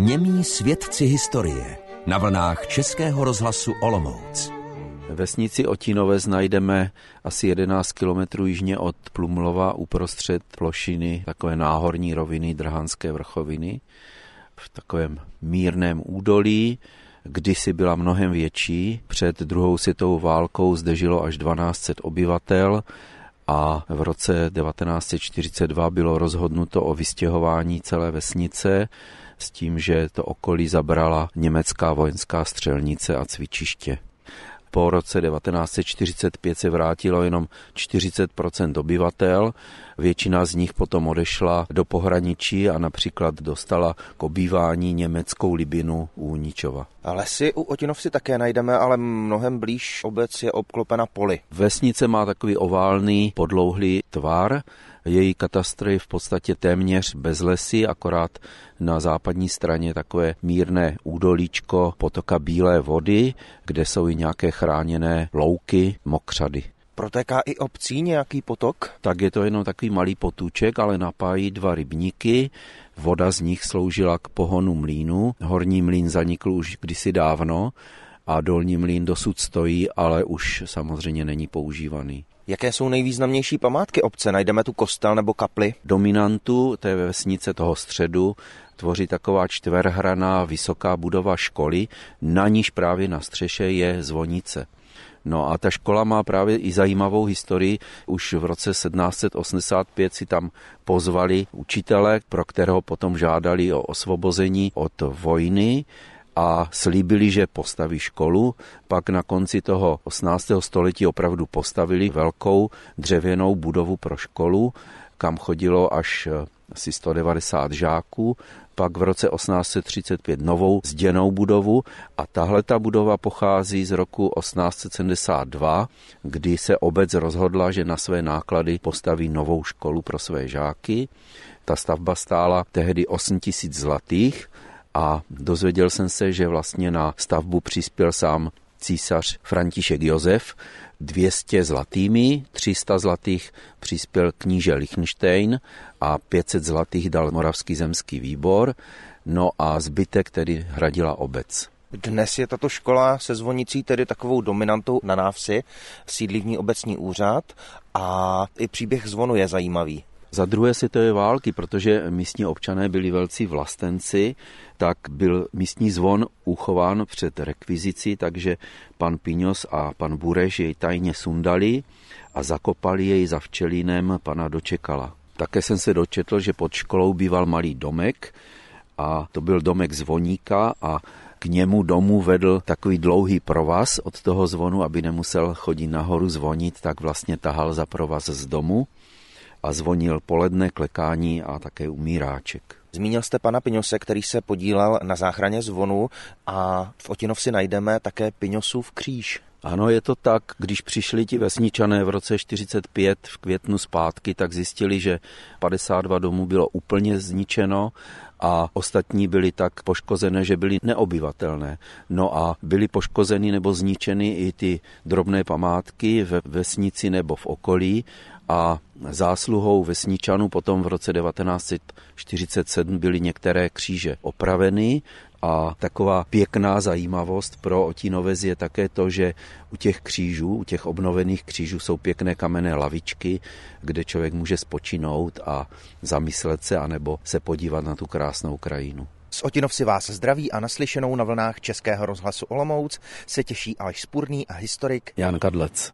Němí svědci historie na vlnách Českého rozhlasu Olomouc. Vesnici Otínovec najdeme asi 11 kilometrů jižně od Plumlova uprostřed plošiny takové náhorní roviny Drhanské vrchoviny v takovém mírném údolí, kdysi byla mnohem větší. Před druhou světovou válkou zde žilo až 1200 obyvatel a v roce 1942 bylo rozhodnuto o vystěhování celé vesnice s tím, že to okolí zabrala německá vojenská střelnice a cvičiště. Po roce 1945 se vrátilo jenom 40% obyvatel, většina z nich potom odešla do pohraničí a například dostala k obývání německou Libinu u Ničova. Lesy u Otinov si také najdeme, ale mnohem blíž obec je obklopena poli. Vesnice má takový oválný podlouhlý tvar, její katastr je v podstatě téměř bez lesy, akorát na západní straně takové mírné údolíčko potoka Bílé vody, kde jsou i nějaké chráněné louky, mokřady. Protéká i obcí nějaký potok? Tak je to jenom takový malý potůček, ale napájí dva rybníky. Voda z nich sloužila k pohonu mlínu. Horní mlín zanikl už kdysi dávno a dolní mlín dosud stojí, ale už samozřejmě není používaný. Jaké jsou nejvýznamnější památky obce? Najdeme tu kostel nebo kapli? Dominantu té vesnice toho středu tvoří taková čtverhraná vysoká budova školy, na níž právě na střeše je zvonice. No a ta škola má právě i zajímavou historii. Už v roce 1785 si tam pozvali učitele, pro kterého potom žádali o osvobození od vojny a slíbili, že postaví školu. Pak na konci toho 18. století opravdu postavili velkou dřevěnou budovu pro školu, kam chodilo až eh, asi 190 žáků, pak v roce 1835 novou zděnou budovu a tahle ta budova pochází z roku 1872, kdy se obec rozhodla, že na své náklady postaví novou školu pro své žáky. Ta stavba stála tehdy 8 tisíc zlatých a dozvěděl jsem se, že vlastně na stavbu přispěl sám císař František Josef 200 zlatými, 300 zlatých přispěl kníže Lichtenstein a 500 zlatých dal Moravský zemský výbor, no a zbytek tedy hradila obec. Dnes je tato škola se zvonicí tedy takovou dominantou na návsi, sídlí v ní obecní úřad a i příběh zvonu je zajímavý. Za druhé světové války, protože místní občané byli velcí vlastenci, tak byl místní zvon uchován před rekvizicí, takže pan Piňos a pan Bureš jej tajně sundali a zakopali jej za včelínem pana Dočekala. Také jsem se dočetl, že pod školou býval malý domek a to byl domek zvoníka a k němu domů vedl takový dlouhý provaz od toho zvonu, aby nemusel chodit nahoru zvonit, tak vlastně tahal za provaz z domu a zvonil poledne klekání a také umíráček. Zmínil jste pana Piňose, který se podílel na záchraně zvonu a v Otinov si najdeme také Piňosův kříž. Ano, je to tak. Když přišli ti vesničané v roce 45 v květnu zpátky, tak zjistili, že 52 domů bylo úplně zničeno a ostatní byly tak poškozené, že byly neobyvatelné. No a byly poškozeny nebo zničeny i ty drobné památky ve vesnici nebo v okolí a zásluhou vesničanů potom v roce 1947 byly některé kříže opraveny a taková pěkná zajímavost pro Otínovez je také to, že u těch křížů, u těch obnovených křížů jsou pěkné kamenné lavičky, kde člověk může spočinout a zamyslet se, anebo se podívat na tu krásnou krajinu. Z Otinov si vás zdraví a naslyšenou na vlnách Českého rozhlasu Olomouc se těší Aleš Spurný a historik Jan Kadlec.